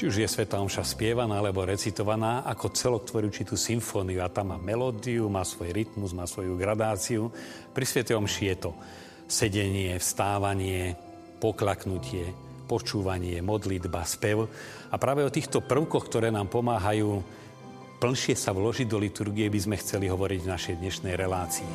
či už je Sveta Omša spievaná alebo recitovaná, ako celok tvorí určitú symfóniu a tam má melódiu, má svoj rytmus, má svoju gradáciu. Pri Svete Omši je to sedenie, vstávanie, poklaknutie, počúvanie, modlitba, spev. A práve o týchto prvkoch, ktoré nám pomáhajú plnšie sa vložiť do liturgie, by sme chceli hovoriť v našej dnešnej relácii.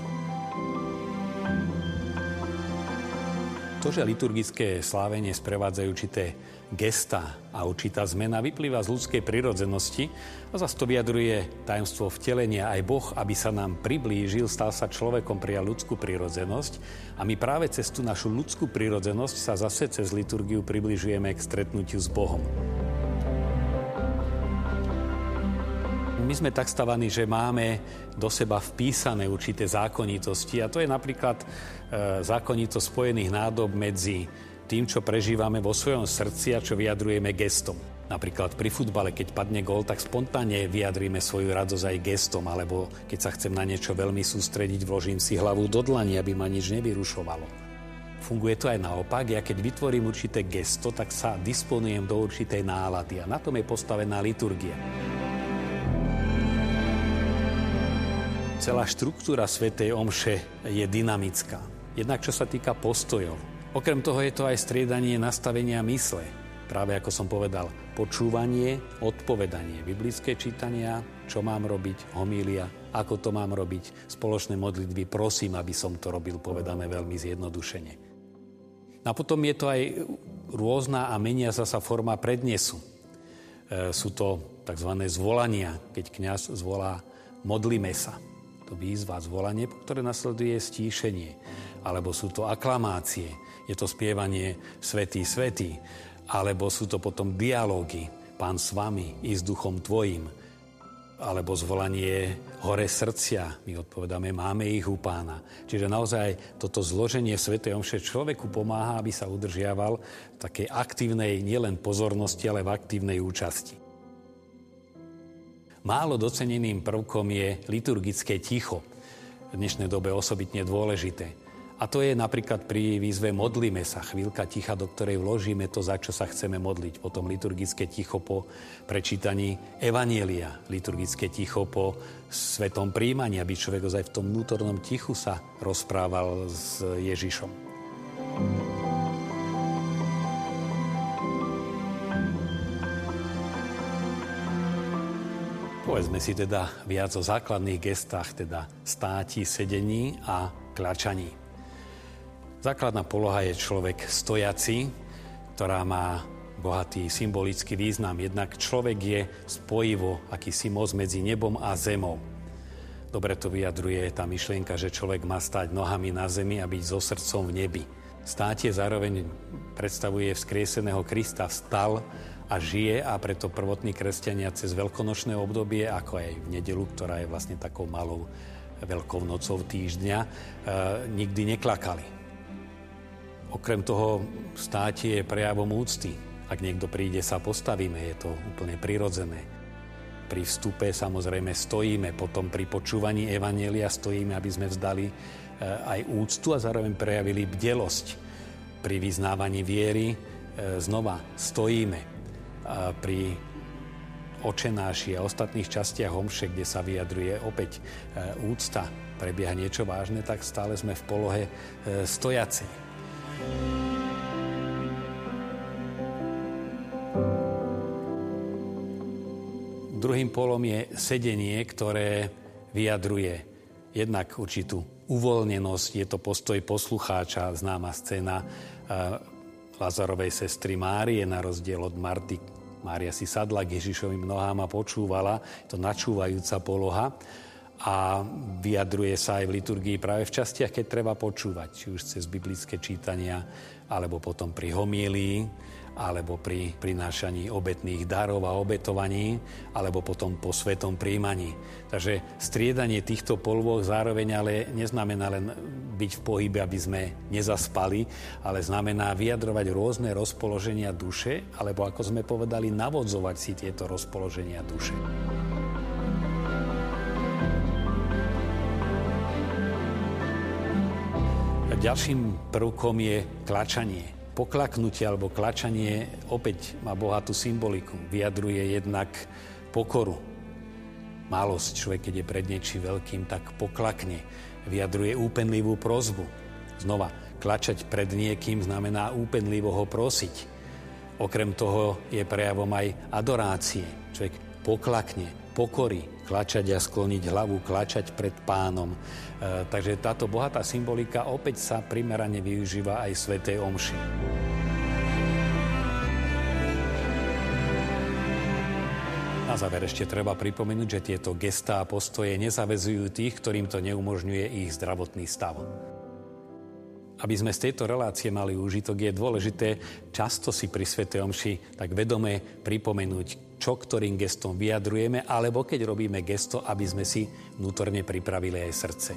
To, že liturgické slávenie sprevádzajú určité gesta a určitá zmena vyplýva z ľudskej prirodzenosti a zase to vyjadruje tajomstvo vtelenia. Aj Boh, aby sa nám priblížil, stal sa človekom, prijal ľudskú prirodzenosť a my práve cez tú našu ľudskú prirodzenosť sa zase cez liturgiu približujeme k stretnutiu s Bohom. My sme tak stavaní, že máme do seba vpísané určité zákonitosti a to je napríklad e, zákonito spojených nádob medzi tým, čo prežívame vo svojom srdci a čo vyjadrujeme gestom. Napríklad pri futbale, keď padne gól, tak spontánne vyjadríme svoju radosť aj gestom, alebo keď sa chcem na niečo veľmi sústrediť, vložím si hlavu do dlani, aby ma nič nevyrušovalo. Funguje to aj naopak, ja keď vytvorím určité gesto, tak sa disponujem do určitej nálady a na tom je postavená liturgia. Celá štruktúra Svetej Omše je dynamická. Jednak čo sa týka postojov. Okrem toho je to aj striedanie nastavenia mysle. Práve ako som povedal, počúvanie, odpovedanie, biblické čítania, čo mám robiť, homília, ako to mám robiť, spoločné modlitby, prosím, aby som to robil, povedané veľmi zjednodušene. A potom je to aj rôzna a menia sa forma prednesu. E, sú to tzv. zvolania, keď kňaz zvolá modlíme sa to výzva, zvolanie, ktoré nasleduje stíšenie. Alebo sú to aklamácie, je to spievanie Svetý, Svetý. Alebo sú to potom dialógy, Pán s vami i s duchom tvojim. Alebo zvolanie hore srdcia, my odpovedáme, máme ich u pána. Čiže naozaj toto zloženie Svetej Omše človeku pomáha, aby sa udržiaval v takej aktívnej nielen pozornosti, ale v aktívnej účasti. Málo doceneným prvkom je liturgické ticho, v dnešnej dobe osobitne dôležité. A to je napríklad pri výzve modlíme sa, chvíľka ticha, do ktorej vložíme to, za čo sa chceme modliť. Potom liturgické ticho po prečítaní Evanielia, liturgické ticho po svetom príjmaní, aby človek ozaj v tom vnútornom tichu sa rozprával s Ježišom. Povedzme si teda viac o základných gestách, teda státi, sedení a klačaní. Základná poloha je človek stojaci, ktorá má bohatý symbolický význam. Jednak človek je spojivo, akýsi most medzi nebom a zemou. Dobre to vyjadruje tá myšlienka, že človek má stať nohami na zemi a byť so srdcom v nebi. Státie zároveň predstavuje vzkrieseného Krista, vstal a žije a preto prvotní kresťania cez veľkonočné obdobie, ako aj v nedelu, ktorá je vlastne takou malou veľkou nocou týždňa, e, nikdy neklakali. Okrem toho státie je prejavom úcty. Ak niekto príde, sa postavíme, je to úplne prirodzené. Pri vstupe samozrejme stojíme, potom pri počúvaní Evanelia stojíme, aby sme vzdali e, aj úctu a zároveň prejavili bdelosť. Pri vyznávaní viery e, znova stojíme, pri očenáši a ostatných častiach homše, kde sa vyjadruje opäť e, úcta, prebieha niečo vážne, tak stále sme v polohe e, stojacej. Druhým polom je sedenie, ktoré vyjadruje jednak určitú uvoľnenosť, je to postoj poslucháča, známa scéna Lazarovej sestry Márie, na rozdiel od Marty, Mária si sadla k Ježišovým nohám a počúvala, to načúvajúca poloha a vyjadruje sa aj v liturgii práve v častiach, keď treba počúvať, či už cez biblické čítania, alebo potom pri homílii, alebo pri prinášaní obetných darov a obetovaní, alebo potom po svetom príjmaní. Takže striedanie týchto polôch zároveň ale neznamená len byť v pohybe, aby sme nezaspali, ale znamená vyjadrovať rôzne rozpoloženia duše, alebo ako sme povedali, navodzovať si tieto rozpoloženia duše. Ďalším prvkom je klačanie poklaknutie alebo klačanie opäť má bohatú symboliku. Vyjadruje jednak pokoru. Malosť človek, keď je pred niečím veľkým, tak poklakne. Vyjadruje úpenlivú prozbu. Znova, klačať pred niekým znamená úpenlivo ho prosiť. Okrem toho je prejavom aj adorácie. Človek poklakne, pokory, klačať a skloniť hlavu, klačať pred pánom. E, takže táto bohatá symbolika opäť sa primerane využíva aj Svetej Omši. Na záver ešte treba pripomenúť, že tieto gestá a postoje nezavezujú tých, ktorým to neumožňuje ich zdravotný stav. Aby sme z tejto relácie mali úžitok, je dôležité často si pri Svete Omši tak vedome pripomenúť, čo ktorým gestom vyjadrujeme, alebo keď robíme gesto, aby sme si vnútorne pripravili aj srdce.